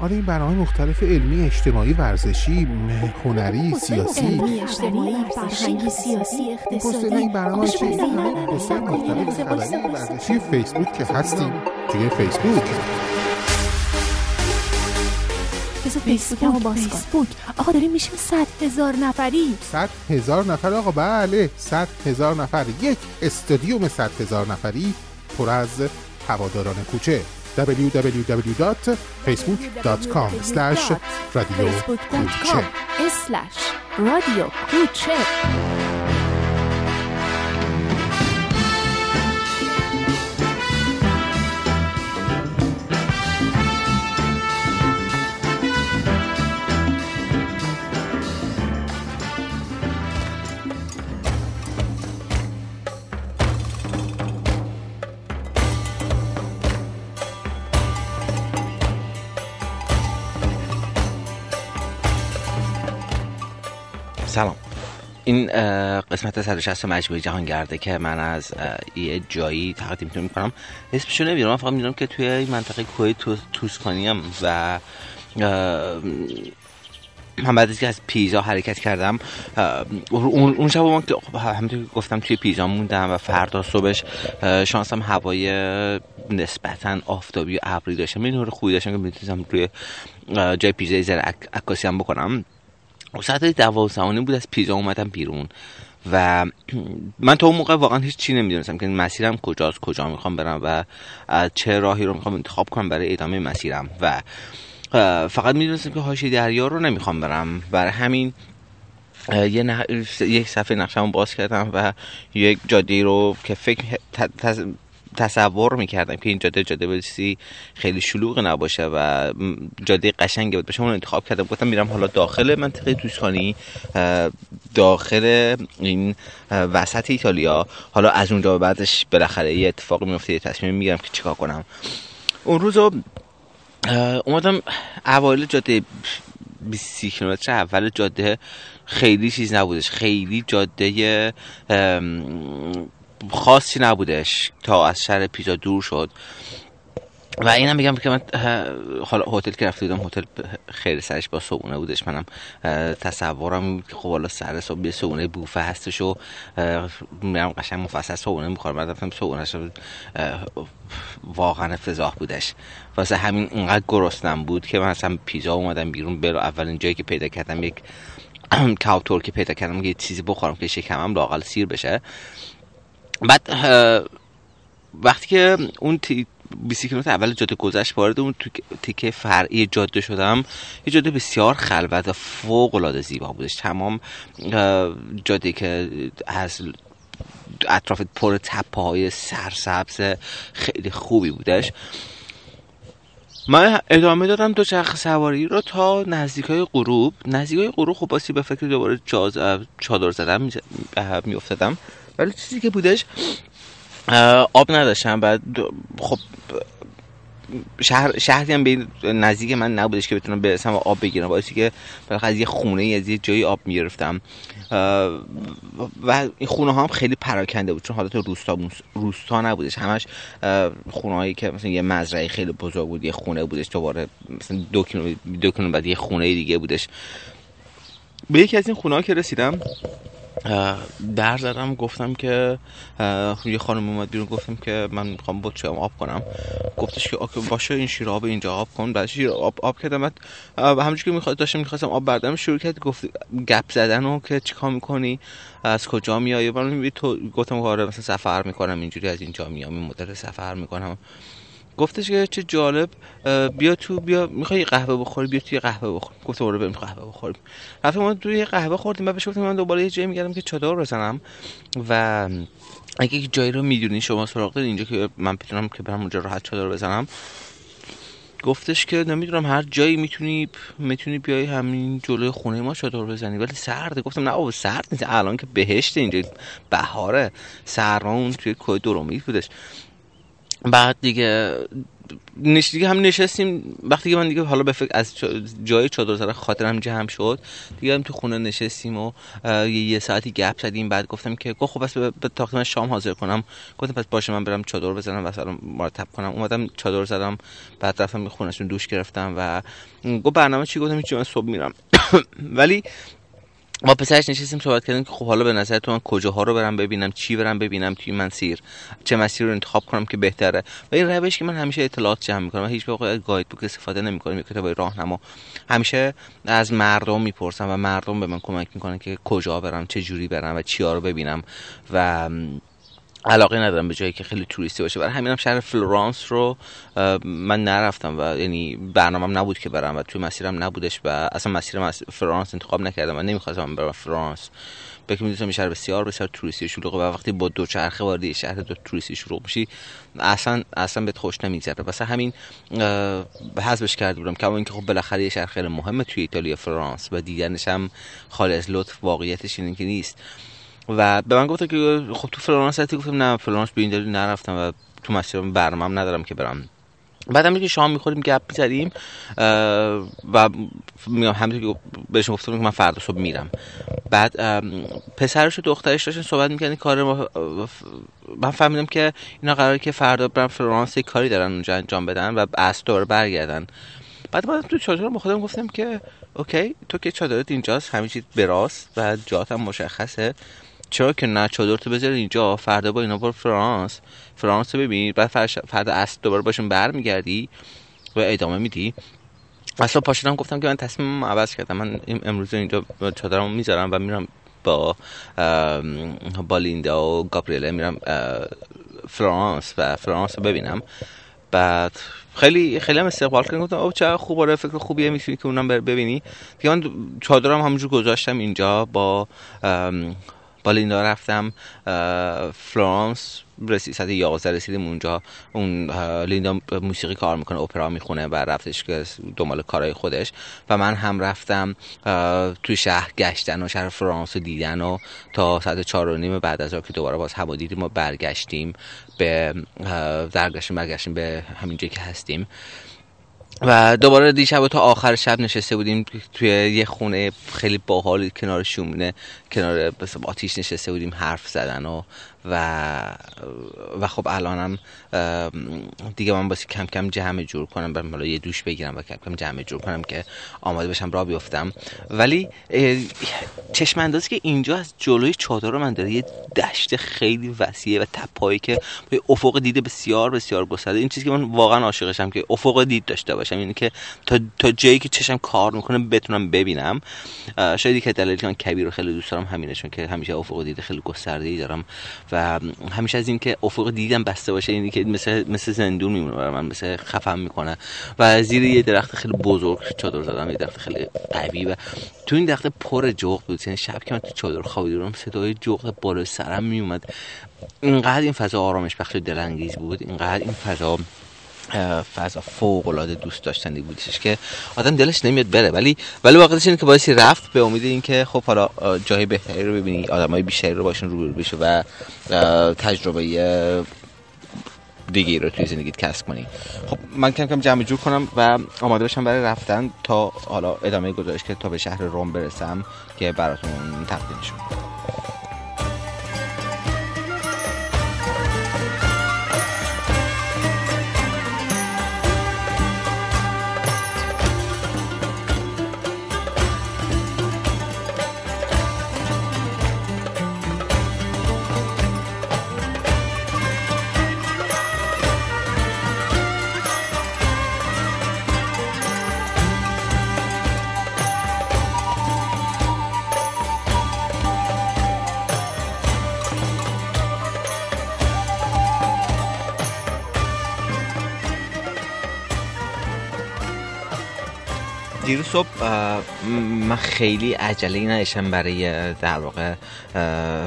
آره این برنامه مختلف علمی اجتماعی ورزشی هنری سیاسی. علمی اجتماعی فرهنگی سیاسی اقتصادی. این برنامه چه مختلف خبری ورزشی فیسبوک که هستیم؟ توی فیسبوک؟ فیسبوک کن آقا داریم میشیم صد هزار نفری. صد هزار نفر؟ آقا بله. صد هزار نفر. یک استادیوم صد هزار نفری پر از هواداران کوچه. www.facebook.com radio کوچه سلام. این قسمت 160 مجموعه جهانگرده که من از یه جایی تقدیم می‌کنم. اسمشو نمی‌دونم فقط می‌دونم که توی این منطقه کوه توسکانی و من بعد از که از پیزا حرکت کردم اون شب من همونطور که گفتم توی پیزا موندم و فردا صبحش شانسم هوای نسبتا آفتابی و ابری داشتم. این نور خوبی داشتم که می‌تونستم روی جای پیزا زر عکاسی هم بکنم. ساعت دوازدهانه بود از پیزا اومدم بیرون. و من تا اون موقع واقعا هیچ چی نمی‌دونستم که مسیرم کجاست کجا می‌خوام برم و چه راهی رو می‌خوام انتخاب کنم برای ادامه مسیرم. و فقط می‌دونستم که هاشی دریا رو نمی‌خوام برم. برای همین یه نح... یک صفحه نقشه‌مو باز کردم و یک جاده رو که فکر تصور می‌کردم که این جاده جاده بسی خیلی شلوغ نباشه و جاده قشنگی بود بشه اون انتخاب کردم. گفتم میرم حالا داخل منطقه توسکانی داخل این وسط ایتالیا. حالا از اونجا بعدش بالاخره یه اتفاقی میفته یه تصمیم می‌گیرم که چیکار کنم. اون روزو اومدم اوایل جاده 20 کیلومتر اول جاده. خیلی چیز نبودش. خیلی جاده خاصی نبودش تا از شهر پیزا دور شد. و اینم میگم که من حالا هتل که رفته بودم هتل خیلی سرش با صبونه بودش. منم تصورم که خب حالا سر صبح یه صبونه بوفه هستش و میرم قشنگ مفصل صبونه می‌خورم. بعد رفتم صبونه واقعا افتضاح بودش. واسه همین اونقدر گرسنم بود که من اصلا پیزا اومدم بیرون. بلو اولین جایی که پیدا کردم یک کاوتور که پیدا کردم یه چیزی بخورم که شکمم لاقل سیر بشه. بعد وقتی که اون 20 کیلومتر اول جاده گذشت وارد اون تیکه فرعی جاده شدم یه جاده بسیار خلوت و فوق العاده زیبا بودش. تمام جاده که از اطراف پر تپه های سرسبز خیلی خوبی بودش. من ادامه دادم دو چرخ سواری رو تا نزدیک های غروب. نزدیک های غروب خب باسی به فکر دوباره چادر زدم می افتادم ولی چیزی که بودش آب نداشتم. بعد خب شهر شهری هم به نزدیک من نبودش که بتونم برسم و آب بگیرم. باعثی که بالاخره از یه خونه از یه جایی آب می‌گرفتم. و این خونه ها هم خیلی پراکنده بود چون حالت روستا روستا نبودش. همش خونه هایی که مثلا یه مزرعه خیلی بزرگ بود یه خونه بودش دوباره مثلا دو کیلومتر دو کیلومتر بعد یه خونه دیگه بودش. به یکی از این خونه ها که رسیدم در زدم گفتم که یه خانم اومد بیرون گفتم که من می‌خوام بچه آب کنم. گفتش که باشه این شیر آب اینجا آب کن. بعد شیر آب, آب کردم. بعد همونجوری که می‌خواد داشتم می‌خواستم آب بردم شروع کرد گفت گپ زدن و که چیکار می‌کنی؟ از کجا میای؟ من تو گفتم آره مثلا سفر می‌کنم اینجوری از اینجا میام این مدل سفر می‌کنم. گفتش که چه جالب بیا تو بیا می‌خوای قهوه بخوری بیا توی قهوه بخور. گفتم برو بریم قهوه بخوریم. رفتیم ما توی قهوه خوردیم بعد بهش گفتم من دوباره یه جایی میگردم که چادر بزنم و اگه جایی رو می‌دونی شما سراغ دارید اینجا که من بتونم که برم اونجا راحت چادر بزنم. گفتش که نمی‌دونم هر جایی می‌تونی می‌تونی بیای همین جلوی خونه ما چادر بزنی. ولی سرده گفتم نه بابا سرد نیست. الان که بهشت اینجا بهاره. سرما اون توی کوه درومیت بودش. بعد دیگه نش دیگه هم نشستیم. وقتی که من دیگه حالا به فکر از جای چادر زدن خاطرم جمع شد دیگه هم تو خونه نشستیم و یه, ساعتی گپ زدیم. بعد گفتم که خب بس به تاخت من شام حاضر کنم. گفتم پس باشه من برم چادر بزنم و سلام مرتب کنم. اومدم چادر زدم. بعد رفتم به خونهشون دوش گرفتم و گفت برنامه چی؟ گفتم چی من صبح میرم. ولی ما پسرش نشستیم صحبت کردیم که خب حالا به نظر تو من کجاها رو برم ببینم چی برم ببینم توی مسیر؟ چه مسیر رو انتخاب کنم که بهتره؟ و این روش که من همیشه اطلاعات جمع می‌کنم و هیچ موقع guide book استفاده نمی‌کنم کتاب راهنما. همیشه از مردم می‌پرسم و مردم به من کمک می‌کنن که کجا برم چه جوری برم و چیا رو ببینم و علاقه ندارم به جایی که خیلی توریستی باشه. برای همینم شهر فلورانس رو من نرفتم و یعنی برنامه‌ام نبود که برم و توی مسیرم نبودش و اصلا مسیرم فلورانس انتخاب نکردم و نمی‌خواستم برم فلورانس. بلکه می‌دونستم شهر بسیار بسیار توریستی شلوغه و وقتی با دو چرخه وارد شهر توریستی شلوغ میشی اصلا اصلا بهت خوش نمیگذره. واسه همین حذفش کرده بودم کما اینکه خب بالاخره یه شهر خیلی مهمه توی ایتالیا فلورانس و دیدنش هم خالی از لطف واقعیتش اینه که نیست. و به من گفت که خب تو فلورانس هستی گفتم نه فلورانس به این دلیل نرفتم و تو مسیر برنامه‌ام ندارم که برم. بعدم که شام می‌خوریم گپ می‌زدیم و میگم همینطور که بهشون گفتم که من فردا صبح میرم. بعد پسرش و دخترش داشتن صحبت می‌کنن کار ما من فهمیدم که اینا قراره که فردا برن فلورانس یک کاری دارن اونجا انجام بدن و از دوباره برگردن. بعد من تو چادر با خودم گفتم که OK تو که چادرت اینجاست همه چیز براست و جات هم مشخصه. چرا که نه؟ چادر تو بذار اینجا فردا با اینا برو فلورانس. فلورانس رو ببین بعد فردا عصر دوباره باشون برمیگردی و ادامه میدی. اصلا پاشدم گفتم که من تصمیم عوض کردم. من امروز اینجا چادرمو می‌ذارم و میرم با با لیندا و گابریله میرم فرانس و فرانس رو ببینم. بعد خیلی خیلی هم استقبال کردن گفتم او چه آره فکر خوبیه می‌تونی که اونم ببینی. دیگه من چادرم همونجور گذاشتم اینجا با با لیندا رفتم فلورانس رسید ساعت 11 رسیدیم اونجا. اون لیندا موسیقی کار می‌کنه اپرا می‌خونه و رفتش که دنبال کارهای خودش. و من هم رفتم توی شهر گشتن و شهر فرانس رو دیدن و تا ساعت چهار و نیم بعد از که دوباره باز هوا دیدیم و برگشتیم به درگشتیم برگشتیم به همین جایی که هستیم. و دوباره دیشب تا آخر شب نشسته بودیم توی یه خونه خیلی باحال کنار شومینه کنار آتیش نشسته بودیم حرف زدن و و و خب الانم دیگه من باسی کم کم جمع جور کنم برم یه دوش بگیرم و کم کم جمع جور کنم که آماده بشم را بیفتم. ولی چشم اندازی که اینجا از جلوی چادر من داره یه دشت خیلی وسیعه و تپایی که به افق دیده بسیار بسیار گسترده. این چیزی که من واقعا عاشقشم که افق دید داشته باشم اینه که تا, تا جایی که چشم کار می‌کنه بتونم ببینم. شاید که دلیلی کبیر رو خیلی دوست دارم همینه چون که همیشه افق دیده خیلی گسترده ای دارم و همیشه از این که افق دیدم بسته باشه اینی که مثل مثل زندون میمونه برای من مثل خفم می‌کنه. و زیر یه درخت خیلی بزرگ چادر زدم یه درخت خیلی قوی و تو این درخت پر جغد بود. یعنی شب که من تو چادر خوابیدم صدای جغد بالا سرم میومد. اینقدر این فضا آرامش بخش دلانگیز بود. اینقدر این فضا فضا فوق العاده دوست داشتنی بودش که آدم دلش نمیاد بره. ولی ولی واقعیتش اینه که باعث رفت به امید اینکه خب حالا جای بهتری رو ببینی آدمای بیشتری رو باشون روبرو بشه و تجربه دیگه رو توی زندگیت کسب کنی. خب من کم کم جمع جور کنم و آماده باشم برای رفتن تا حالا ادامه گزارش که تا به شهر روم برسم که براتون تقدیم دیروز صبح من خیلی عجله نداشتم برای در واقع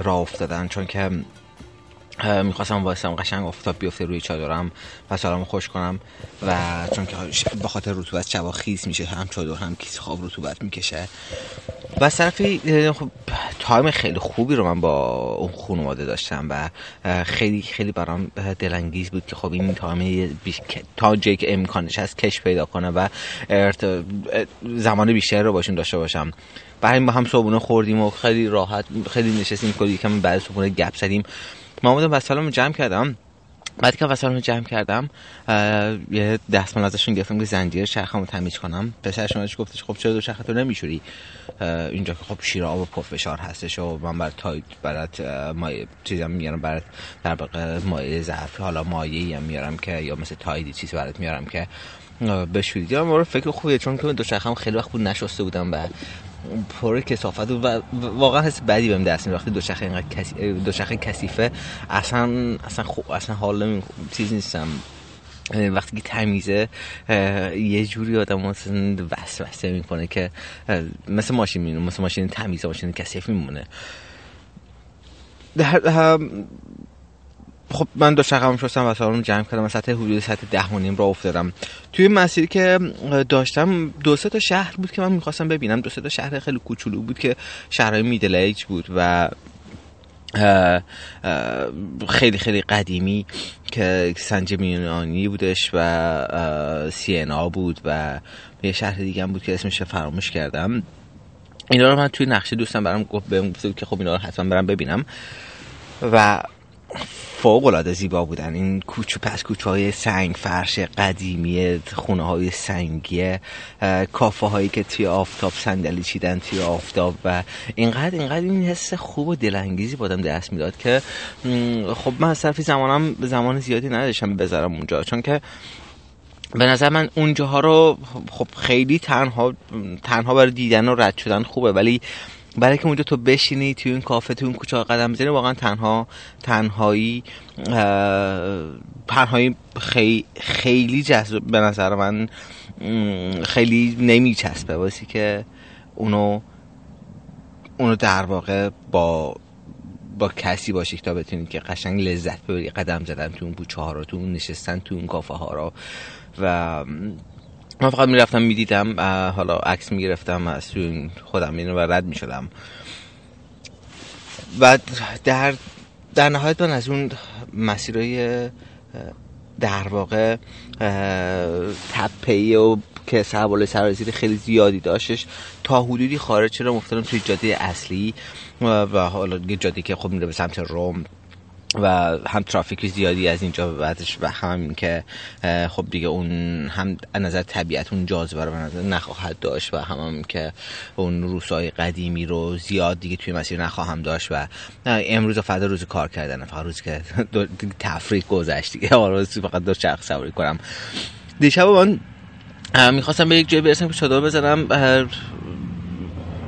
راه افتادن چون که می‌خواستم واسم قشنگ افتاب بیفته روی چادرم. و خشک کنم و چون که به خاطر رطوبت شبا خیس میشه هم چادر هم کیسه خواب رطوبت می‌کشه. و طرفی خب time خیلی خوبی رو من با اون خانواده داشتم و خیلی خیلی برام دلانگیز بود که خب این time تا جایی که امکانش هست کش پیدا کنه و زمان بیشتر رو باشون داشته باشم. برای با هم صبحونه خوردیم و خیلی راحت خیلی نشستیم کلی کم بعد صبحونه گپ زدیم. من بودم وسایلمو جمع کردم. بعد که وسایلمو جمع کردم یه دستمال ازشون گرفتم که زنجیر چرخمو تمیز کنم. پسرش اومدش گفتش خب چرا دو چرخ تو نمیشوری؟ اینجا که خب شیر آب پرفشار هستش و من برات تاید برات مایه چیزام میارم برات در واقع مایه ظرف حالا مایه هم میارم که یا مثل تایدی چیزی برات میارم که بشوری دیدم فکر خوبیه چون که دو چرخم خیلی وقت بود نشسته بودم و پر کسافت و واقعا حس بدی بهم دست میاد وقتی دوچرخه اینقدر کسی کثیفه اصلا اصلا خوب اصلا حال نمی چیز نیستم. وقتی که تمیزه یه جوری آدم مثلا وسوسه می‌کنه که مثل ماشین میمونه مثل ماشین تمیزه ماشین کثیف میمونه. خب من دو شقم شستم و سالم جمع کردم سطح حدود سطح ده و نیم را افتادم. توی مسیری که داشتم دو سه تا شهر بود که من می‌خواستم ببینم. دو سه تا شهر خیلی کوچولو بود که شهرهای میدل بود و خیلی خیلی قدیمی که سنج میونانی بودش و سینا بود و یه شهر دیگه بود که اسمش فراموش کردم. اینا رو من توی نقشه دوستم برام گفت بهم که خب اینا رو حتما برم ببینم. و فوق العاده زیبا بودن. این کوچو پس کوچه های سنگ فرش قدیمی خونه های سنگی کافه هایی که توی آفتاب صندلی چیدن توی آفتاب و اینقدر اینقدر این حس خوب و دلانگیزی بادم دست می‌داد که خب من از طرفی زمانم زمان زیادی نداشتم بذارم اونجا. چون که به نظر من اونجاها رو خب خیلی تنها تنها برای دیدن و رد شدن خوبه. ولی برای که اونجا تو بشینی توی این کافه توی این کوچه قدم بزنی واقعا تنها تنهایی تنهایی خیلی خیلی جذب به نظر من خیلی نمیچسبه. واسه که اونو اونو در واقع با با کسی باشی تا بتونید که قشنگ لذت ببری. قدم زدن تو اون کوچه ها رو تو اون نشستن تو اون کافه ها رو. و من فقط می‌رفتم می‌دیدم حالا عکس می‌گرفتم از خودم اینو و رد می‌شدم. و در در نهایت من از اون مسیرهای در واقع تپهی و که سرباله سرازیر خیلی زیادی داشتش تا حدودی خارج شدم افتادم توی جاده اصلی و حالا جاده که خب میره به سمت روم. و هم ترافیک زیادی از اینجا به بعدش و هم که خب دیگه اون هم از نظر طبیعت اون جاذبه رو نظر نخواهد داشت و هم, هم که اون روسای قدیمی رو زیاد دیگه توی مسیر نخواهم داشت و امروز فردا روز کار کردن فقط روز که تفریق گذشت دیگه. روز فقط دو چرخ سواری کنم. دیشب من می‌خواستم به یک جای برسم که چادر بزنم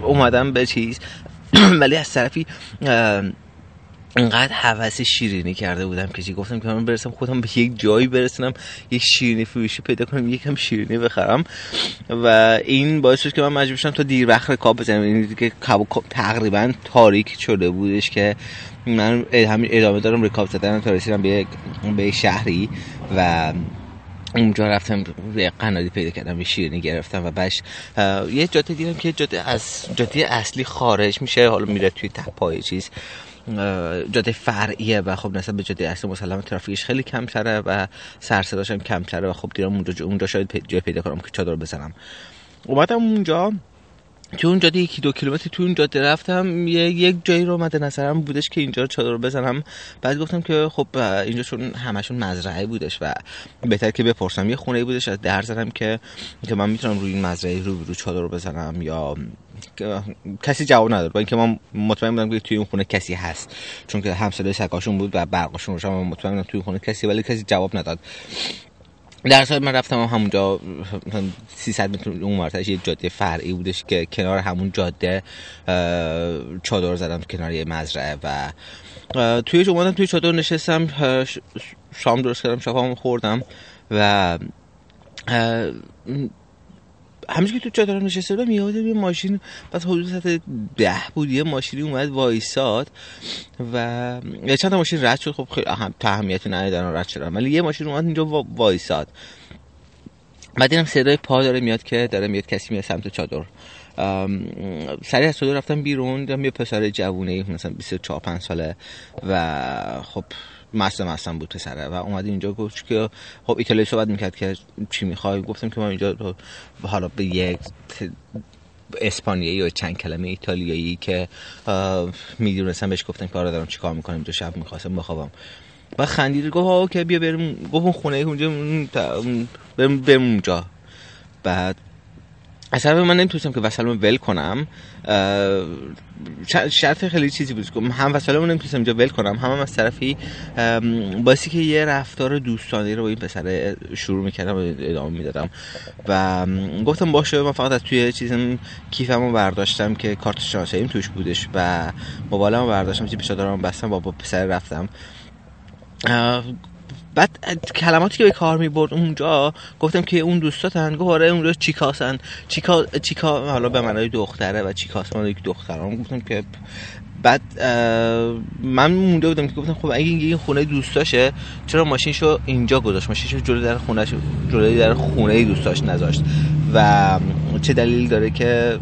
اومدم به چیز. ولی از طرفی انقدر حوث شیرینی کرده بودم که گفتم که من برسم خودم به یک جایی برسونم یک شیرینی فروشی پیدا کنم یکم شیرینی بخرم. و این باعث شد که من مجبور شدم تا دیر وقت رکاب بزنم. این که تقریبا تاریک شده بودش که من همین ادامه دارم رکاب زدن تا رسیدم به به شهری و اونجا رفتم یه قنادی پیدا کردم یه شیرینی گرفتم و بعدش یه جاده دیدم که جاده از جاده اصلی خارج میشه حالا میره توی تپای چیز. جاده فرعیه و خب نسبت به جاده اصلی مسلم ترافیکش خیلی کمتره و سرصداش هم کمتره و خب دیدم اونجا اونجا شاید جای پیدا کنم که چادر بزنم. اومدم اونجا. تو اون جاده یکی دو کیلومتر تو اون جاده رفتم. یه یک جایی رو مد نظرم بودش که اینجا چادر بزنم. بعد گفتم که خب اینجا چون همشون مزرعه بودش و بهتر که بپرسم. یه خونه بودش از در زدم که که من می‌تونم روی این مزرعه رو رو چادر بزنم یا کسی جواب نداد. با اینکه من مطمئن بودم که توی اون خونه کسی هست. چون که همسایه سگاشون بود و برقشون روشن مطمئن بودم توی خونه کسی ولی کسی جواب نداد. در صورت من رفتم همونجا 300 متر اون مرتش یه جاده فرعی بودش که کنار همون جاده چادر زدم کنار یه مزرعه و توی اومدم توی چادر نشستم شام درست کردم شام خوردم و همینجور که تو چادر نشسته بودم یادم یه ماشین بعد حدود ساعت ده بود یه ماشینی اومد وایساد و یه چند تا ماشین رد شد. خب خیلی اهم تهمیتی ندارن رد شدن ولی یه ماشین اومد اینجا وایساد. بعد دیدم صدای پا داره میاد که داره میاد کسی میاد سمت چادر. سریع از چادر رفتم بیرون دیدم یه پسر جوونه مثلا 24 5 ساله و خب مست مستم بود پسره و اومد اینجا گفت که خب ایتالیایی صحبت می‌کرد که چی می‌خوای؟ گفتم که ما اینجا حالا به یک اسپانیایی یا چند کلمه ایتالیایی که می‌دونستم بهش گفتم که آره دارم چیکار می‌کنم اینجا شب می‌خواستم بخوابم. و خندید گفت اوکی بیا بریم. گفت اون خونه اونجا بریم اونجا. بعد اصلا من نمی‌تونستم که وسلم ول کنم. شرط خیلی چیزی بود. هم وسلم نمی‌تونستم اینجا ول کنم. هم, هم از طرفی باسی که یه رفتار دوستانه رو با این پسر شروع می‌کردم و ادامه می‌دادم. و گفتم باشه من فقط از توی چیزم کیفمو برداشتم که کارت شناساییم توش بودش و موبایلمو برداشتم چی پیشا دارم بستم با پسر رفتم. بعد کلماتی که به کار می برد اونجا گفتم که اون دوستاتن گفت آره اونجا چیکاسن. چیکا چیکا حالا به معنای دختره و چیکاس من یک دخترم گفتم که بعد من مونده بودم که گفتم خب اگه این خونه دوستاشه چرا ماشینشو اینجا گذاشت؟ ماشینشو جلوی در خونه جلوی در خونه دوستاش نذاشت. و چه دلیل داره که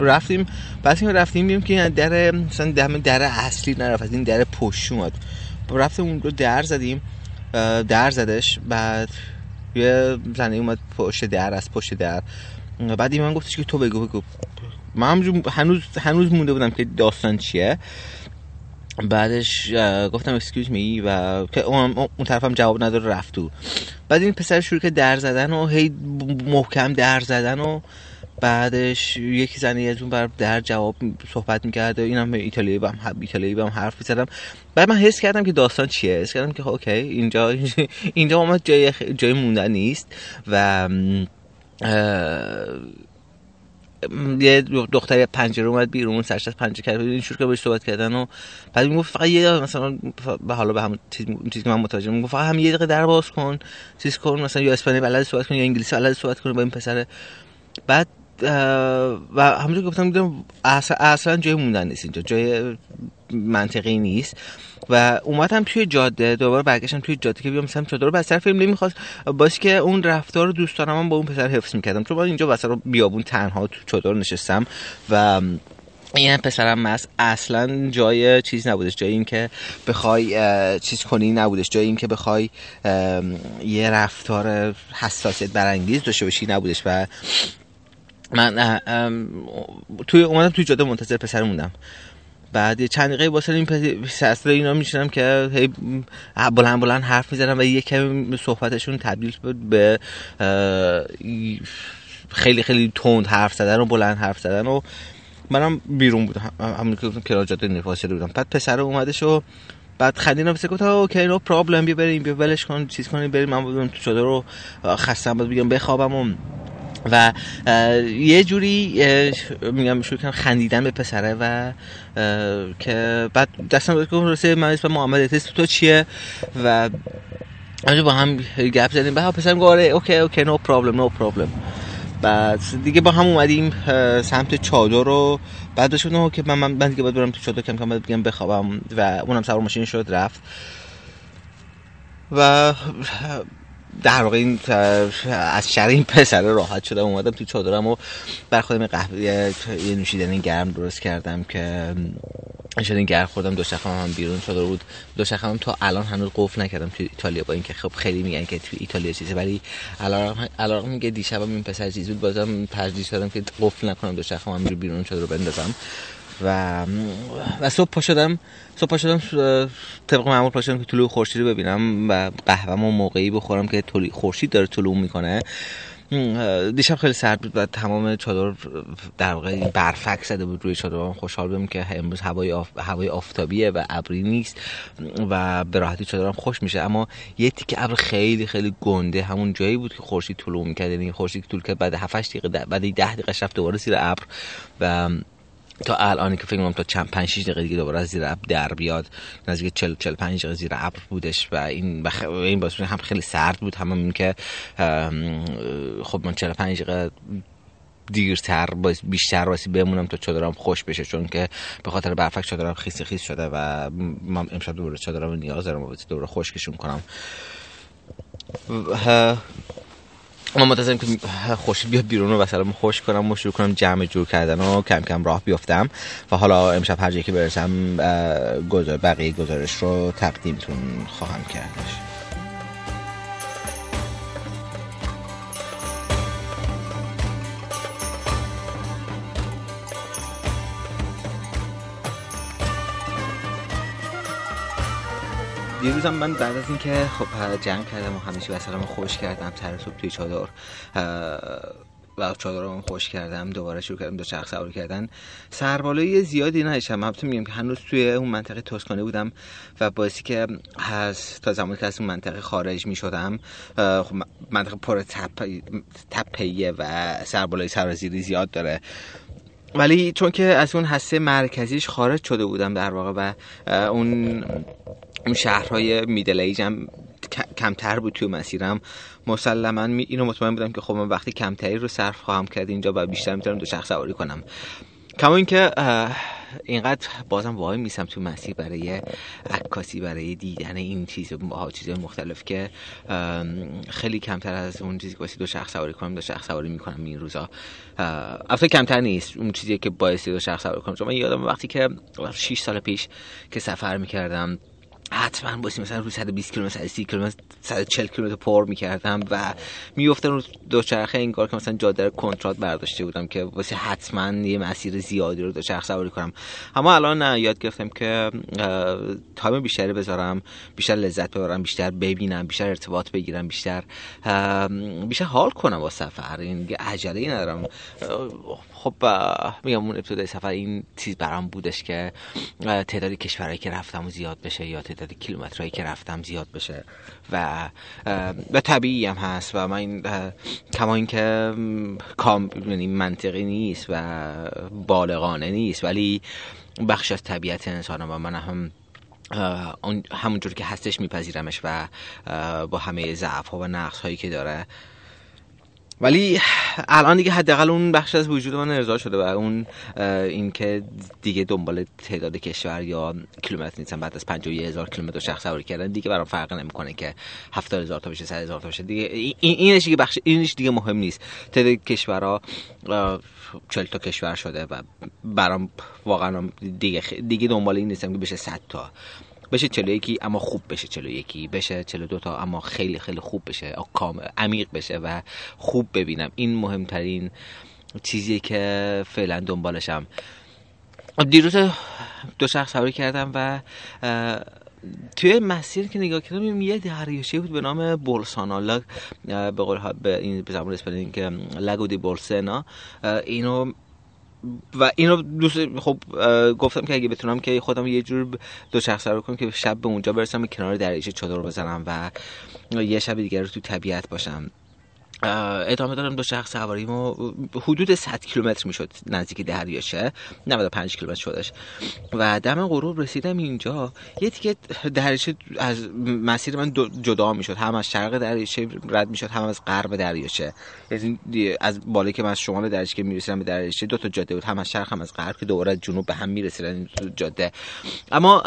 رفتیم بعد رفتیم بیم که در مثلا در, در اصلی نرفت این در پشت اومد. رفتیم اون رو در زدیم در زدش بعد یه زنه اومد پشت در از پشت در. بعد من گفتش که تو بگو بگو. من هنوز هنوز مونده بودم که داستان چیه. بعدش گفتم اسکیوز می و که اون طرفم جواب نداره رفت تو. بعد این پسر شروع که در زدن و هی محکم در زدن و بعدش یکی زنی از اون بر در جواب صحبت می‌کرده اینم ایتالیایی هم ایتالیایی با هم حرف می‌زدم. بعد من حس کردم که داستان چیه؟ حس کردم که اوکی اینجا اینجا ما جای جای موندن نیست و یه دختری پنجره اومد بیرون سرش از پنجره کرد این شروع که باش صحبت کردن و بعد می‌گفت فقط یه مثلا به حالا به هم چیزی که من متوجه می‌گفت فقط هم یه دقیقه در باز کن چیز کن مثلا یا اسپانیایی بلد صحبت کن یا انگلیسی بلد صحبت کن با این پسر. بعد و همونجور که گفتم دیدم اصلا, جای موندن نیست اینجا. جای منطقی نیست. و اومدم توی جاده دوباره برگشتم توی جاده که بیام مثلا چادر رو. بستر فیلم نمی‌خواست. باشه که اون رفتار دوست دارم با اون پسر حفظ می‌کردم. چون من اینجا رو بیابون تنها تو چادر نشستم و این پسرم مس اصلا جای چیز نبودش. جای این که بخوای چیز کنی نبودش. جای این که بخوای یه رفتار حساسیت برانگیز داشته باشی نبودش. و من توی اومدم توی جاده منتظر پسر موندم. بعد چند دقیقه واسه این پسر اینا میشنم که هی بلند بلند حرف می‌زنم و یه کمی صحبتشون تبدیل به خیلی خیلی تند حرف زدن و بلند حرف زدن و منم بیرون بودم. همون که کرا جاده نفاصله بودم. بعد پسر اومدش و بعد خندیدم پس گفت اوکی نو پرابلم بیا بریم بیا ولش کن چیز کنیم بریم. من بودم تو شده رو خستم بعد بگم بخوابم و و یه جوری میگم شروع کردم خندیدن به پسره و که بعد دستم گفت راستی من اسم محمد است تو چیه؟ و اونجا با هم گپ زدیم. بعد پسرم گفت آره OK OK no problem no problem بعد دیگه با هم اومدیم سمت چادر رو. بعد شد که من من دیگه باید برم تو چادر کم کم باید بگم بخوابم. و اونم سوار ماشین شد رفت. و در واقع این از شر این پسره راحت شدم اومدم تو چادرم و بر خودم قهوه یه نوشیدنی گرم درست کردم که شدین گرم خوردم. دو هم بیرون شده بود. دو شخم تا الان هنوز قفل نکردم تو ایتالیا با اینکه خب خیلی میگن که تو ایتالیا چیزه ولی الان میگه دیشبم این پسر چیز بود. بازم ترجیح دادم که قفل نکنم. دو هم بیرون شده رو بندازم. و و صبح پا شدم صبح پا شدم طبق معمول پا شدم که طلوع خورشید رو ببینم و قهوه‌مو موقعی بخورم که خورشید داره طلوع می‌کنه. دیشب خیلی سرد بود و تمام چادر در واقع برفک زده بود روی چادر. خوشحال بودم که امروز هوای آف... هوای آفتابیه و ابری نیست و به راحتی چادرم خوش میشه. اما یه تیکه ابر خیلی خیلی گنده همون جایی بود که خورشید طلوع می‌کرد. یعنی خورشید طول که بعد 7 دقیقه بعد 10 دقیقه رفت دوباره زیر ابر و تا الان که فکر کنم تا چند 5 6 دقیقه دیگه دوباره زیر ابر در بیاد. نزدیک 40 45 دقیقه زیر ابر بودش و این بخ... این باعث هم خیلی سرد بود هم این که خب من 45 دقیقه دیرتر باز بیشتر واسی بمونم تا چادرم خوش بشه چون که به خاطر برفک چادرم خیس خیس شده و من امشب دوباره چادرم نیاز دارم و دوباره خشکشون کنم. ما منتظرم که خوشی بیاد بیرون و مثلا خوش کنم و شروع کنم جمع جور کردن و کم کم راه بیفتم و حالا امشب هر جایی که برسم بقیه گزارش رو تقدیمتون خواهم کردش دیروزم من بعد از اینکه خب جمع کردم و همیشه وسلم خوش کردم سر صبح توی چادر و چادر رو خوش کردم دوباره شروع کردم دو چرخ سواری کردن. سربالایی زیادی نشم البته میگم که هنوز توی اون منطقه توسکانه بودم و باعثی که از تا زمانی که از اون منطقه خارج می شدم خب منطقه پر تپ تپیه و سربالایی سرازیری زیاد داره. ولی چون که از اون حسه مرکزیش خارج شده بودم در واقع و اون اون شهرهای میدل ایجم کمتر بود توی مسیرم. مسلما اینو مطمئن بودم که خب من وقتی کمتری رو صرف خواهم کرد اینجا و بیشتر می‌تونم دو شخص سواری کنم. کما اینکه اینقدر بازم وای میسم تو مسیر برای عکاسی برای دیدن این چیز چیز مختلف که خیلی کمتر از اون چیزی که دو شخص سواری کنم دو شخص سواری می‌کنم این روزا. افته کمتر نیست اون چیزی که باعث دو شخص سواری کنم. چون من یادم وقتی که 6 سال پیش که سفر می‌کردم حتما باشیم. مثلا روی 120 کیلومتر 130 کیلومتر 140 کیلومتر پر می‌کردم و میافتم رو دوچرخه انگار که مثلا جاده کنترات برداشته بودم که واسه حتما یه مسیر زیادی رو دوچرخه سواری کنم. اما الان یاد گرفتم که تایم بیشتری بذارم بیشتر لذت ببرم بیشتر ببینم بیشتر ارتباط بگیرم بیشتر بیشتر حال کنم با سفر. این عجله ندارم. خب میگم اون ابتدای سفر این چیز برام بودش که تعداد کشورهایی که رفتم و زیاد بشه یا تعداد کیلومترهایی که رفتم زیاد بشه و و طبیعی هم هست و من کما اینکه کام یعنی منطقی نیست و بالغانه نیست ولی بخش از طبیعت انسان و من هم همونجور که هستش میپذیرمش و با همه ضعف ها و نقص هایی که داره ولی الان دیگه حداقل اون بخش از وجود من ارضا شده و اون اینکه دیگه دنبال تعداد کشور یا کیلومتر نیستم بعد از 51 هزار کیلومتر شخص سواری کردن دیگه برام فرق نمی‌کنه که 70 هزار تا بشه 100 هزار تا بشه. دیگه این اینش دیگه بخش اینش دیگه مهم نیست. تعداد کشورها 40 تا کشور شده و برام واقعا دیگه دیگه دنبال این نیستم که بشه 100 تا. بشه 41 اما خوب بشه 41 بشه 42 تا اما خیلی خیلی خوب بشه. کام عمیق بشه و خوب ببینم. این مهمترین چیزیه که فعلا دنبالشم. دیروز دو شخص سواری کردم و توی مسیر که نگاه کردم یه دریاچه بود به نام بولسانا به قول به این به زبان اسپانیایی که لگو دی بولسنا اینو و اینو دوست خب گفتم که اگه بتونم که خودم یه جور دو شخص رو کنم که شب به اونجا برسم کنار دریاچه چادر بزنم و یه شب دیگر رو تو طبیعت باشم. ادامه دارم دو شخص سواری ما حدود 100 کیلومتر می‌شد نزدیک دریاچه 95 کیلومتر شدش. و دم غروب رسیدم اینجا. یه تیکه دریاچه از مسیر من جدا می‌شد. هم از شرق دریاچه رد می‌شد هم از غرب دریاچه. از بالایی که من از شمال دریاچه می‌رسیدم به دریاچه دو تا جاده بود. هم از شرق هم از غرب که دوباره جنوب به هم می‌رسیدن جاده. اما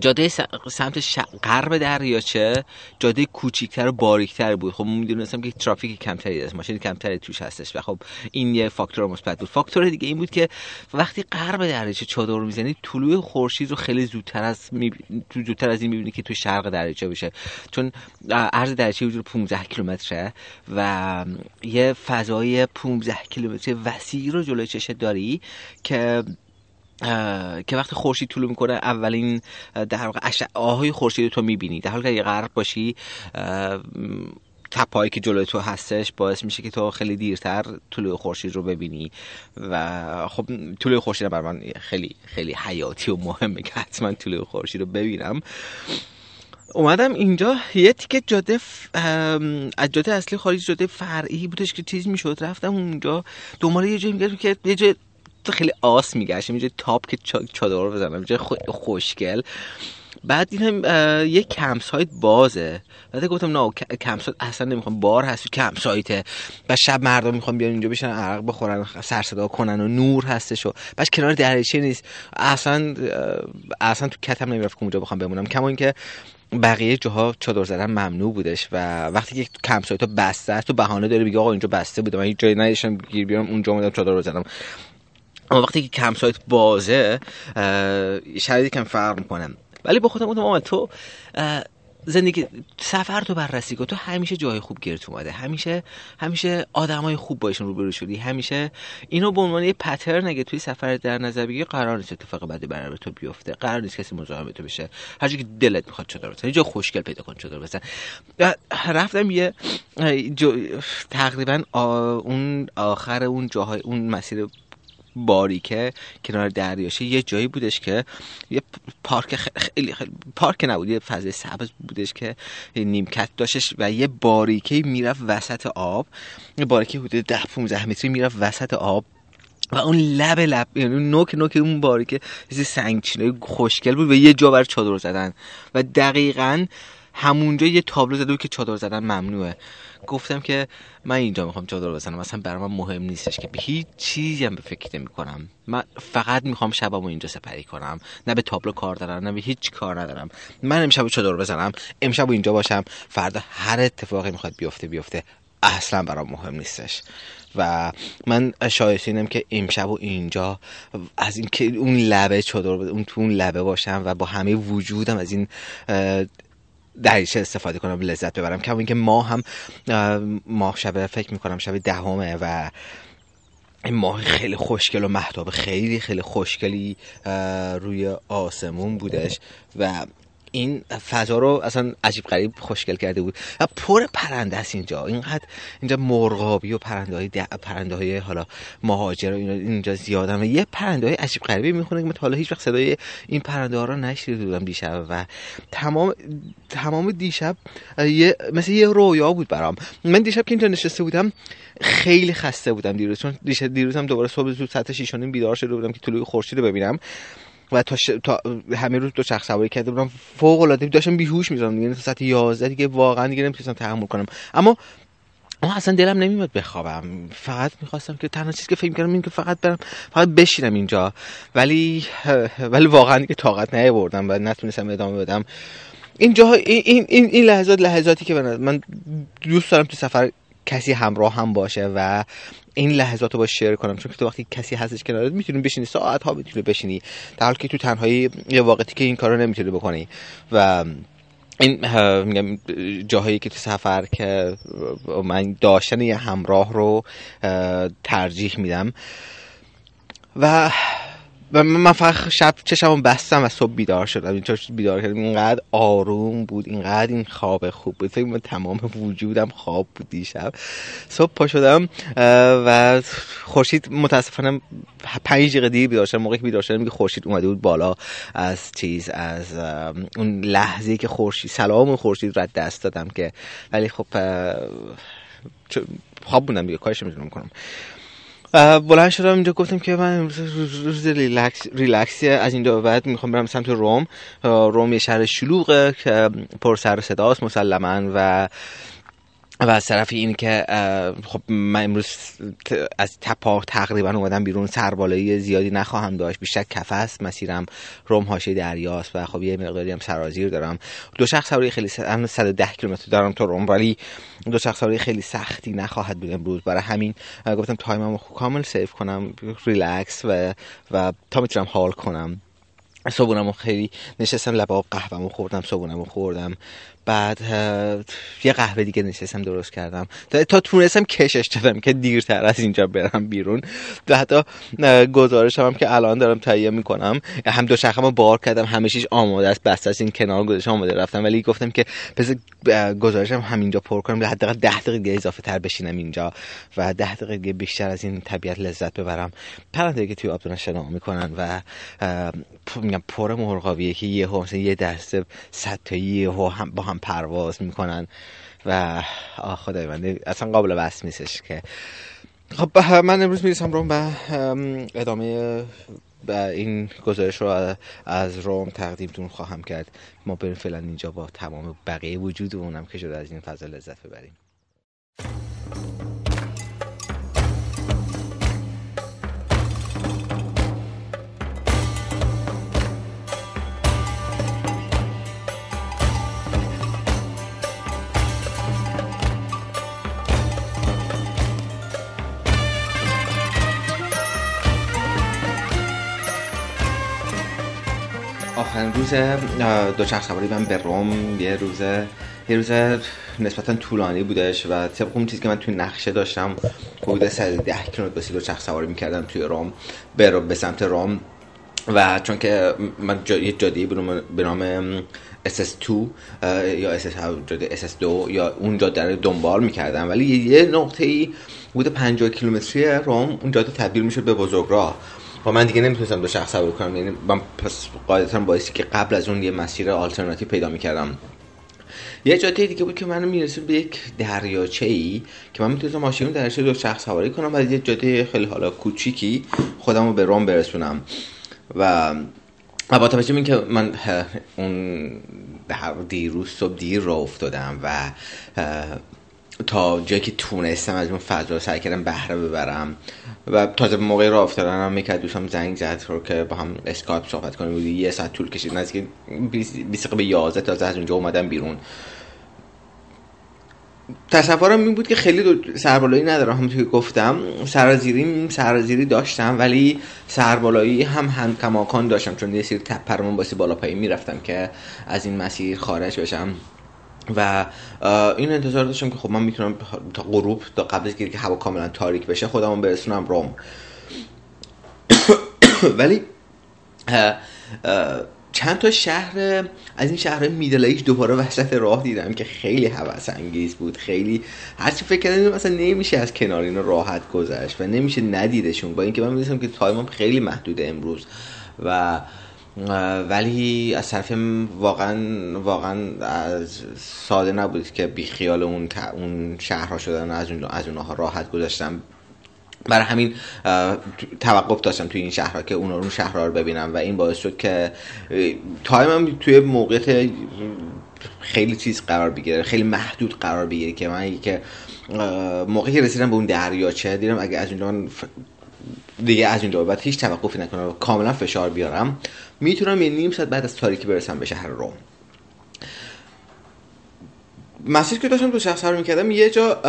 جاده سمت غرب دریاچه جاده کوچیکتر و باریکتر بود. خب می‌دونستم که ترافیک کمتری از ماشین کمتری توش هستش. و خب این یه فاکتور مثبت بود. فاکتور دیگه این بود که وقتی غرب دریاچه چادر می‌زنی طلوع خورشید رو خیلی زودتر از می... زودتر از این می‌بینی که تو شرق دریاچه بشه. چون عرض دریاچه حدود 15 کیلومتره و یه فضای 15 کیلومتر وسیع رو جلوی چشت داری که که وقتی خورشید طلوع می‌کنه اولین در واقع آهای خورشید تو می‌بینی. در حالی که غرب باشی تپایی که جلوی تو هستش باعث میشه که تو خیلی دیرتر طلوع خورشید رو ببینی. و خب طلوع خورشید بر من خیلی خیلی حیاتی و مهمه که حتما طلوع خورشید رو ببینم. اومدم اینجا. یه تیکه جاده از جاده اصلی خارج جاده فرعی بودش که چیز می‌شد. رفتم اونجا. دنبال یه جایی میگردم که یه جای خیلی آس میگشت اینجا تاپ که چادر بزنم. اینجا خوشگل. بعد دیدم یه کمپ سایت بازه. بعد گفتم نه کمپ سایت اصلا نمی‌خوام. بار هست کمپ سایته و شب مردم می‌خوام بیان اینجا بشن عرق بخورن سر صدا کنن و نور هستش و بعد کنار دریاچه نیست. اصلا اصلا تو کتم نمی‌رفت اونجا بخوام بمونم. کما اینکه بقیه جاها چادر زدن ممنوع بودش و وقتی که کمپ سایت بسته تو بهانه داره بگه آقا اینجا بسته بوده. من هیچ جایی گیر بیارم اونجا اومدم چادر زدم اما وقتی که کمپ سایت بازه شرایطی کم فرق می‌کنه. ولی با خودم گفتم تو زندگی سفر تو بررسی کن. تو همیشه جای خوب گرت اومده. همیشه همیشه آدمای خوب باشون روبرو شدی. همیشه اینو به عنوان یه پترن اگه توی سفر در نظر بگیری قرار نیست اتفاق بعدی برای تو بیفته. قرار نیست کسی مزاحم تو بشه. هر که دلت می‌خواد چطور بزن یه جا خوشگل پیدا کن چطور بزن. رفتم یه تقریبا اون آخر اون جاهای اون مسیر باریکه کنار دریاشه یه جایی بودش که یه پارک خیلی, خیلی پارک نبود یه فضای سبز بودش که نیمکت داشتش و یه باریکه می‌رفت وسط آب یه باریکه حدود ده 15 متری می‌رفت وسط آب و اون لب لب یعنی نوک نوک اون باریکه یه سنگچینه خوشگل بود و یه جا بر چادر زدن و دقیقا همونجا یه تابلو زده بود که چادر زدن ممنوعه. گفتم که من اینجا می‌خوام چادر بزنم. مثلا برای من مهم نیستش که به هیچ چیزی هم به فکر نمی کنم من فقط می‌خوام شبمو اینجا سپری کنم. نه به تابلو کار دارم نه به هیچ کار ندارم. من امشب چادر بزنم امشب اینجا باشم. فردا هر اتفاقی می‌خواد بیفته بیفته. اصلا برام مهم نیستش. و من شایستینم که امشب و اینجا از این که اون لبه چادر اون تو اون لبه باشم و با همه وجودم از این دریچه استفاده کنم لذت ببرم. کما اینکه ما هم ماه شب فکر می‌کنم شب دهمه و این ماه خیلی خوشگل و محتاب خیلی خیلی خوشگلی روی آسمون بودش و این فضا رو اصلا عجیب غریب خوشگل کرده بود. و پر پرنده است اینجا. اینقدر اینجا مرغابی و پرنده های پرنده های حالا مهاجر و اینجا زیادن و یه پرنده های عجیب غریبی می‌خونه که من حالا هیچ وقت صدای این پرنده ها رو نشنیده بودم دیشب. و تمام تمام دیشب یه مثل یه رویا بود برام. من دیشب که اینجا نشسته بودم خیلی خسته بودم دیروز. چون دیروز هم دوباره صبح زود ساعت 6 بیدار شده بودم که طلوع خورشید رو ببینم. و تا, ش... تا همه روز دو چرخ سواری کرده بودم. فوق العاده داشتم بیهوش می‌شدم دیگه ساعت 11 دیگه واقعا دیگه نمی‌تونستم تحمل کنم. اما اما اصلا دلم نمیاد بخوابم. فقط می‌خواستم که تنها چیزی که فکر کردم این که فقط برم فقط بشینم اینجا. ولی ولی واقعا دیگه طاقت نیاوردم و نتونستم ادامه بدم. این این این این لحظات لحظاتی که من دوست دارم تو سفر کسی همراه هم باشه و این لحظات رو با شیر کنم چون که تو وقتی کسی هستش کنارت می‌تونی بشینی ساعت ها می‌تونی بشینی. در حالی که تو تنهایی یه واقعیتی که این کارو نمی‌تونی بکنی. و این میگم جاهایی که تو سفر که من داشتن یه همراه رو ترجیح میدم. و و من فقط شب چشمو بستم و صبح بیدار شدم. اینطور بیدار کردم. اینقدر آروم بود. اینقدر این خواب خوب بود. فکر تمام وجودم خواب بود دیشب. صبح پا شدم و خورشید متاسفانه پنج دقیقه دیر بیدار شدم. موقعی که بیدار شدم خورشید اومده بود بالا از چیز از اون لحظه که خورشید سلام خورشید رد دست دادم که ولی خب خواب بودم دیگه. کارش می‌تونم کنم بلند شدم اینجا گفتم که من روز, روز ریلکس ریلکسی از اینجا بعد می‌خوام برم سمت روم. روم یه شهر شلوغه که پر سر صداست مسلما و و از طرف این که خب من امروز از تپا تقریبا اومدم بیرون سربالایی زیادی نخواهم داشت بیشتر کفس مسیرم روم هاشه دریاست و خب یه مقداری هم سرازیر دارم. دوچرخه سواری خیلی 110 کیلومتر دارم تو روم ولی دوچرخه سواری خیلی سختی نخواهد بود امروز. برای همین گفتم time مو کامل save کنم ریلکس و و تا می‌تونم حال کنم. صبونمو خیلی نشستم لباب قهوه‌مو خوردم صبونمو خوردم. بعد یه قهوه دیگه نشستم درست کردم. تا, تا تونستم کشش دادم که دیرتر از اینجا برم بیرون. و حتی گزارش هم که الان دارم تهیه می‌کنم هم دو شخم بار کردم همه چیز آماده است بسته از این کنار گذاشتم آماده رفتم. ولی گفتم که پس گزارشم همینجا پر کنم حداقل ده دقیقه اضافه تر بشینم اینجا و ده دقیقه بیشتر از این طبیعت لذت ببرم. پرنده که توی آب دارن شنا می‌کنن و میگم پر مرغاویه که یه مثلا یه دسته صد تا یه هم با هم پرواز می‌کنن و آه خدای من اصلا قابل بس نیستش که. خب من امروز می‌رسم رو به ادامه این گزارش رو از روم تقدیمتون خواهم کرد. ما بریم فعلا اینجا با تمام بقیه وجودمونم که شده از این فضا لذت ببریم. آخرین روز دوچرخ سواری من به روم یه روز یه روز نسبتا طولانی بودش و طبق اون چیزی که من توی نقشه داشتم حدود 110 کیلومتر دو دوچرخ سواری می‌کردم توی روم به, به سمت روم. و چون که من جا، یه جاده به نام SS2 یا SS جاده SS2 یا اون جاده رو دنبال می‌کردم. ولی یه نقطه ای بود 50 کیلومتری روم اون جاده تبدیل می‌شد به بزرگراه. و من دیگه نمی‌تونستم دو شخص سواری کنم. یعنی من پس قاعدتا باعثی که قبل از اون یه مسیر آلترناتیو پیدا می‌کردم. یه جاده دیگه بود که منو می‌رسید به یک دریاچه ای که من می‌تونستم ماشین دریاچه دو شخص سواری کنم و یه جاده خیلی حالا کوچیکی خودم رو به روم برسونم. و با توجه این که من اون دیروز صبح دیر را افتادم و تا جایی که تونستم از اون فضا سعی کردم بهره ببرم و تازه موقع راه افتادن هم می‌کرد دوستم زنگ زد رو که با هم اسکایپ صحبت کنیم. بودی یه ساعت طول کشید. نزدیک 20 به 11 تازه از اونجا اومدم بیرون. تصورم این بود که خیلی سربالایی ندارم همونطور که گفتم سرازیری سرازیری داشتم ولی سربالایی هم هم کماکان داشتم. چون یه سری تپرمون باسی بالا پایی می‌رفتم که از این مسیر خارج بشم. و این انتظار داشتم که خب من می‌تونم تا غروب تا قبل از که هوا کاملا تاریک بشه خودمون برسونم روم ولی چند تا شهر از این شهرهای میدل ایج دوباره وسط راه دیدم که خیلی هوس انگیز بود خیلی هرچی فکر کردم مثلا نمیشه از کنار اینا راحت گذشت و نمیشه ندیدشون با اینکه من می‌دونستم که تایمم خیلی محدوده امروز. و ولی از طرف واقعا واقعا ساده نبود که بی خیال اون اون شهرها شدن از اون از اونها راحت گذاشتم برای همین توقف داشتم توی این شهرها که اون اون شهرها رو ببینم و این باعث شد که تایمم توی موقعیت خیلی چیز قرار بگیره خیلی محدود قرار بگیره که من که موقعی رسیدم به اون دریاچه دیدم اگه از اونجا دیگه از اونجا بعد هیچ توقفی نکنم کاملا فشار بیارم. می‌تونم یه نیم ساعت بعد از تاریکی برسم به شهر روم. مسیر که داشتم دو شخص رو می‌کردم یه جا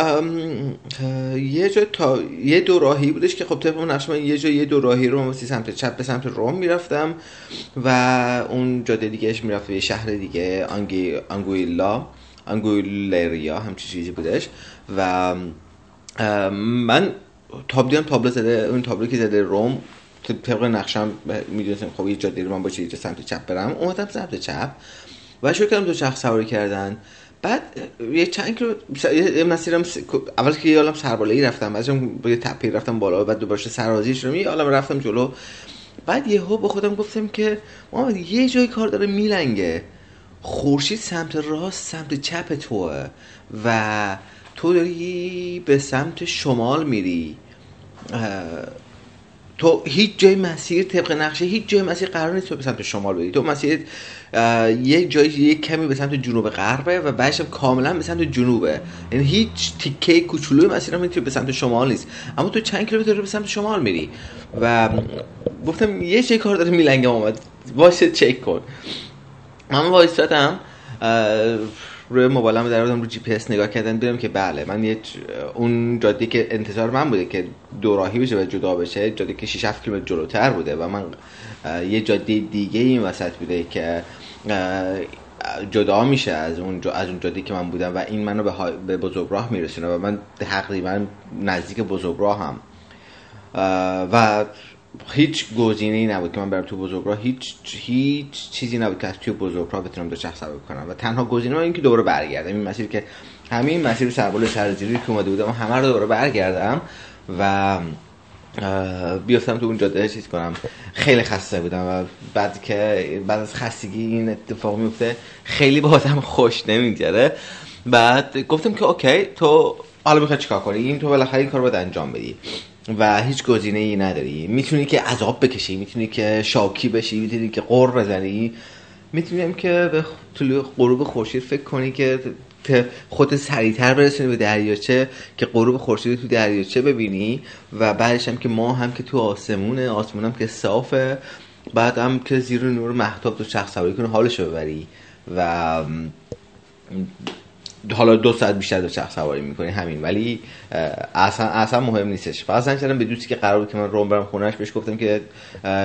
یه جا تا یه دو راهی بودش که خب طبق نقش من یه جا یه دو راهی رو واسه سمت چپ به سمت روم می‌رفتم و اون جاده دیگهش می‌رفت به یه شهر دیگه آنگی آنگویلا آنگویلریا همچی چیزی بودش و من تاب دیدم تابلو زده اون تابلو که زده روم طبق نقشم می‌دونستم خب یه جاده من باشه یه سمت چپ برم. اومدم سمت چپ و شروع کردم دو شخص سواری کردن. بعد یه چند یه مسیرم اول که یه عالم سربالایی رفتم از با یه تپی رفتم بالا بعد دوباره سرازی شدم یه عالم رفتم جلو. بعد یهو با خودم گفتم که محمد یه جای کار داره میلنگه. خورشید سمت راست سمت چپ توه و تو داری به سمت شمال میری. تو هیچ جای مسیر طبق نقشه هیچ جای مسیر قرار نیست تو به سمت شمال بری. تو مسیر یه جایی یه کمی به سمت جنوب غربه و بعدش کاملا به سمت جنوبه. یعنی هیچ تیکه کوچولوی مسیر هم به سمت شمال نیست. اما تو چند کیلومتر به سمت شمال میری و گفتم یه جای کار داره میلنگه اومد واسه چک کن. من وایستادم روی موبایلم در رو جی پی اس نگاه کردن دیدم که بله من یه اون جاده که انتظار من بوده که دو راهی بشه و جدا بشه جاده که 6 7 کیلومتر جلوتر بوده و من یه جاده دیگه این وسط بوده که جدا میشه از اون از اون جاده که من بودم و این منو به, به بزرگراه میرسونه و من تقریبا نزدیک بزرگراه هم و هیچ گزینه‌ای نبود که من برم تو بزرگراه. هیچ هیچ چیزی نبود که از توی بزرگراه بتونم دو شخص سوار کنم. و تنها گزینه این که دوباره برگردم. این مسیر که همین مسیر سربال سرزیری که اومده بودم همه رو دوباره برگردم و بیافتم تو اون جاده چیز کنم. خیلی خسته بودم و بعد که بعد از خستگی این اتفاق میفته خیلی با آدم خوش نمیگذره. بعد گفتم که اوکی تو حالا می‌خوای چیکار کنی؟ این تو بالاخره این کار باید انجام بدی. و هیچ گزینه ای نداری. می‌تونی که عذاب بکشی می‌تونی که شاکی بشی می‌تونی که قر بزنی. می‌تونیم که به طول غروب خورشید فکر کنی که خود سریعتر برسونی به دریاچه که غروب خورشید تو دریاچه ببینی و بعدش هم که ما هم که تو آسمونه آسمون هم که صافه بعد هم که زیر نور محتاب تو چرخ سواری کنی حالشو ببری. و حالا دو ساعت بیشتر دو چرخ سواری می‌کنی همین. ولی اصلا اصلا مهم نیستش. فقط زنگ به دوستی که قرار بود که من روم برم خونهش بهش گفتم که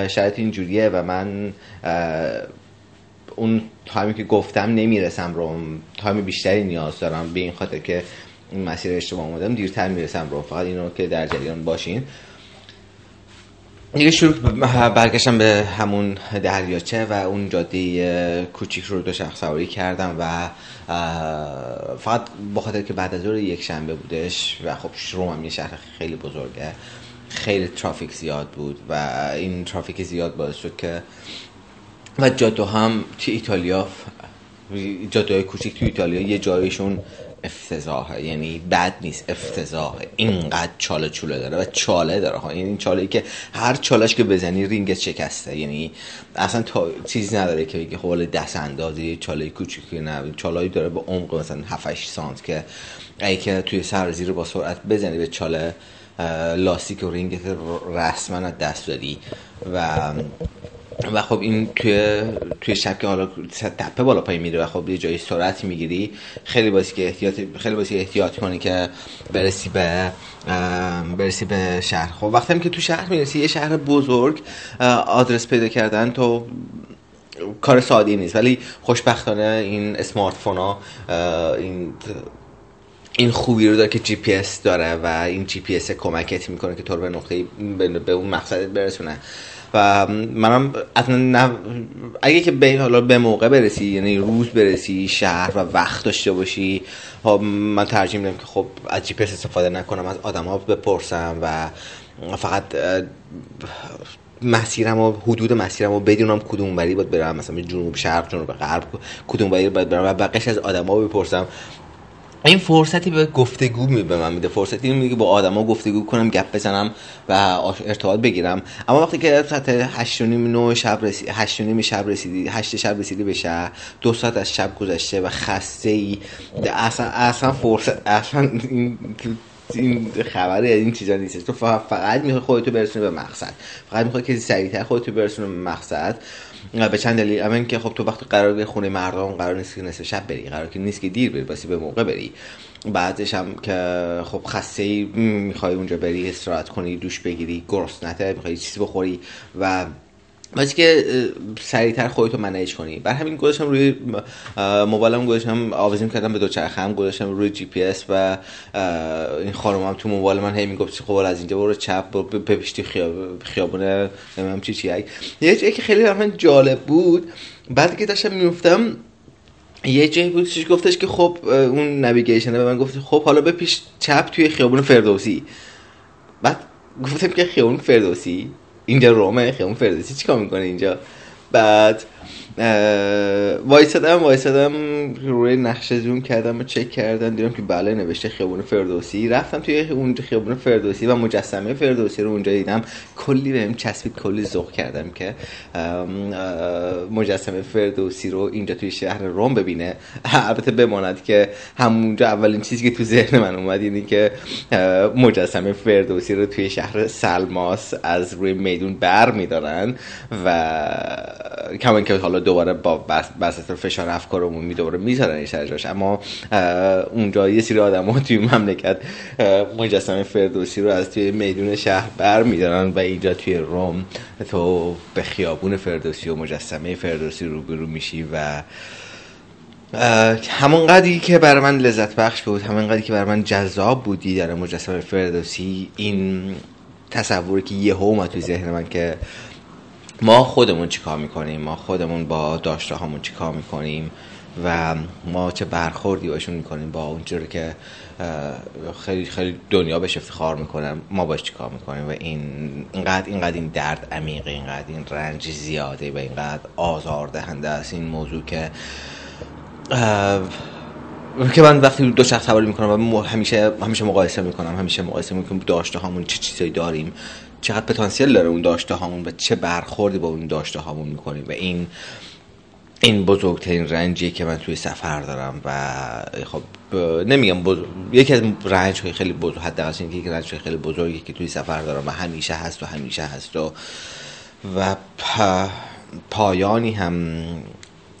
شرایط اینجوریه و من اون تایمی که گفتم نمی‌رسم روم تایم بیشتری نیاز دارم. به این خاطر که این مسیر اشتباه اومدم دیرتر می‌رسم روم فقط اینو که در جریان باشین. دیگه شروع برگشتم به همون دریاچه و اون جاده کوچیک رو دو شخص سواری کردم و فقط با خاطر که بعد از ظهر یک شنبه بودش و خب روم هم یه شهر خیلی بزرگه خیلی ترافیک زیاد بود و این ترافیک زیاد باعث شد که و جاده هم توی ایتالیا جاده کوچیک توی ایتالیا یه جایشون افتضاحه یعنی بد نیست افتضاحه اینقدر چاله چوله داره و چاله داره. ها یعنی این چاله ای که هر چالش که بزنی رینگ شکسته. یعنی اصلا تا چیزی نداره که بگی خب دست اندازی چاله کوچیکی نه. چالایی داره به عمق مثلا 7 8 سانت که ای که توی سر زیر با سرعت بزنی به چاله لاستیک و رینگ رسما دست دادی. و و خب این توی توی شب که حالا تپه بالا پای میره و خب یه جایی سرعت می‌گیری خیلی باسی که احتیاط خیلی باسی احتیاط کنی که برسی به برسی به شهر. خب وقتی که تو شهر می‌رسی یه شهر بزرگ آدرس پیدا کردن تو کار ساده نیست. ولی خوشبختانه این اسمارت فون ها این این خوبی رو داره که جی پی اس داره و این جی پی اس کمکت می‌کنه که تو رو به نقطه به اون مقصدت برسونه. و منم اصلا اگه که به حالا به موقع برسی یعنی روز برسی شهر و وقت داشته باشی خب من ترجیح میدم که خب از جی استفاده نکنم از آدم ها بپرسم و فقط مسیرم و حدود مسیرم و بدونم کدوم بری باید برم مثلا جنوب شرق جنوب غرب کدوم بری باید برم و بقیش از آدما بپرسم. این فرصتی به گفتگو می به من میده. فرصتی میگه با آدما گفتگو کنم گپ بزنم و ارتباط بگیرم. اما وقتی که ساعت 8 و نیم 9 شب رسید 8 و شب رسیدی 8 شب رسیدی به شهر دو ساعت از شب گذشته و خسته ای اصلا اصلا فرصت اصلا این این خبری این چیزا نیست. تو فقط می‌خوای خودتو برسونی به مقصد. فقط می‌خوای که سریعتر خودتو برسونی به مقصد. به چند دلیل. اول که خب تو وقتی قرار به خونه مردم قرار نیست که نصف شب بری. قرار که نیست که دیر بری بایستی به موقع بری. بعدش هم که خب خسته ای می‌خوای اونجا بری استراحت کنی دوش بگیری گرسنته می‌خوای چیزی بخوری و واسه که سریعتر خودتو manage کنی. برای همین گذاشتم روی موبایلم گذاشتم آویزون کردم به دو چرخه هم گذاشتم روی جی پی اس و این خانم تو موبایل من هی می‌گفت خب از اینجا برو چپ برو بپیشتی خیاب خیابونه نمی‌دونم چی چی یه چیزی که خیلی من جالب بود بعد که داشتم میفتم یه جایی بود چیش گفتش که خب اون نویگیشنه به من گفت خب حالا بپیش چپ توی خیابون فردوسی. بعد گفتم که خیابون فردوسی؟ اینجا رومه خیلی فردوسی چیکار می‌کنه اینجا؟ بعد وایسادم وایسادم روی نقشه زوم کردم و چک کردم دیدم که بله نوشته خیابون فردوسی. رفتم توی اونجا خیابون فردوسی و مجسمه فردوسی رو اونجا دیدم. کلی بهم چسبید کلی ذوق کردم که مجسمه فردوسی رو اینجا توی شهر روم ببینه. البته بماند که همونجا اولین چیزی که تو ذهن من اومد اینه که مجسمه فردوسی رو توی شهر سلماس از روی میدون بر میدارن و کمان که حالا دوباره با بس فشار افکارمون می دوباره می‌ذارن جاش. اما اونجا یه سری آدم ها توی مملکت مجسمه فردوسی رو از توی میدون شهر بر میدارن و اینجا توی روم تو به خیابون فردوسی و مجسمه فردوسی روبرو میشی و همون قدری که برای من لذت بخش بود همون قدری که برای من جذاب بودی در مجسمه فردوسی این تصوری که یه اومد توی ذهن من که ما خودمون چیکار می‌کنیم؟ ما خودمون با داشته هامون چیکار می‌کنیم؟ و ما چه برخوردی باشون می‌کنیم با اونجوری که خیلی خیلی دنیا بهش افتخار می‌کنن ما باش چیکار می‌کنیم؟ و این اینقدر اینقدر این درد عمیقه اینقدر این رنج زیاده و اینقدر آزار دهنده است این موضوع که که من وقتی دو شخص سواری می‌کنم و همیشه همیشه مقایسه می‌کنم همیشه مقایسه می‌کنم داشته هامون چه چیزایی داریم. چقدر پتانسیل داره اون داشته هامون و چه برخوردی با اون داشته هامون می‌کنیم و این این بزرگترین رنجیه که من توی سفر دارم و خب نمیگم بزرگ... یکی از رنج های خیلی بزرگ حداقل اینکه یک رنج خیلی بزرگی که توی سفر دارم و همیشه هست و همیشه هست و و پایانی هم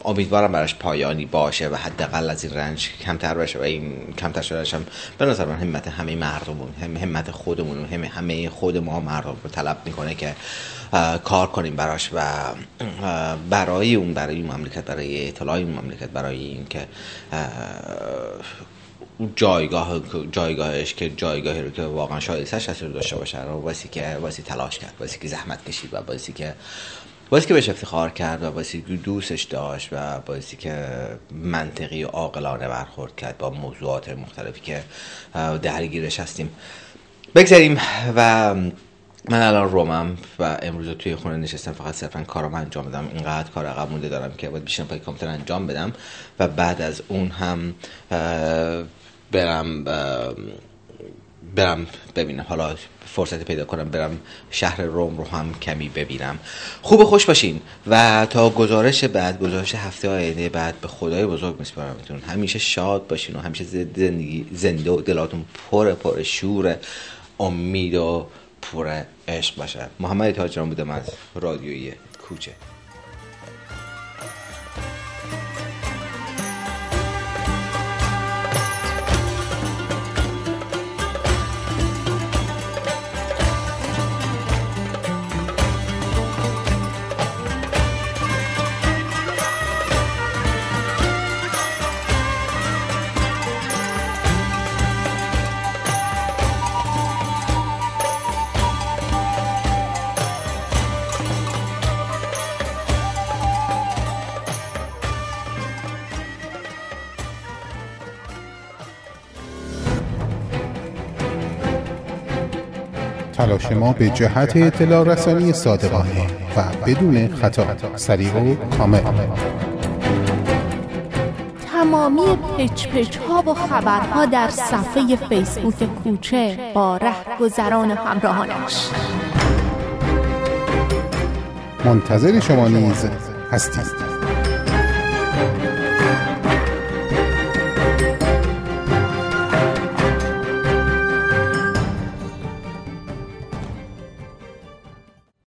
امیدوارم براش پایانی باشه و حداقل از این رنج کمتر بشه و این کمتر شدنش هم به نظر من همت همه مردمون هم همت خودمون هم همه خود ما مردم رو طلب می‌کنه که کار کنیم براش و برای اون برای این مملکت برای اطلاع این مملکت برای اینکه جایگاه جایگاهش که جایگاهی رو که واقعا شایستش هست رو داشته باشه رو باسی که باسی تلاش کرد باسی که زحمت کشید و باسی که باعثی که بهش افتخار کرد و باعثی که دوستش داشت و باعثی که منطقی و عاقلانه برخورد کرد با موضوعات مختلفی که درگیرش هستیم. بگذاریم و من الان رومم و امروز توی خونه نشستم فقط صرفا کارم انجام بدم. اینقدر کار عقب مونده دارم که باید بیشتر پای کامپیوتر انجام بدم و بعد از اون هم برم برم ببینم. حالا فرصت پیدا کنم برم شهر روم رو هم کمی ببینم. خوب خوش باشین. و تا گزارش بعد گزارش هفته آینده بعد به خدای بزرگ میسپارمتون همیشه شاد باشین و همیشه زندگی زنده و دلاتون پر پر شور امید و پر عشق باشه. محمد تاجران بودم از رادیوی کوچه. ما به جهت اطلاع رسانی صادقانه و بدون خطا. سریع و کامل. تمامی پچ پچ ها و خبرها در صفحه فیسبوک کوچه با گذران همراهانش. منتظر شما نیز هستید.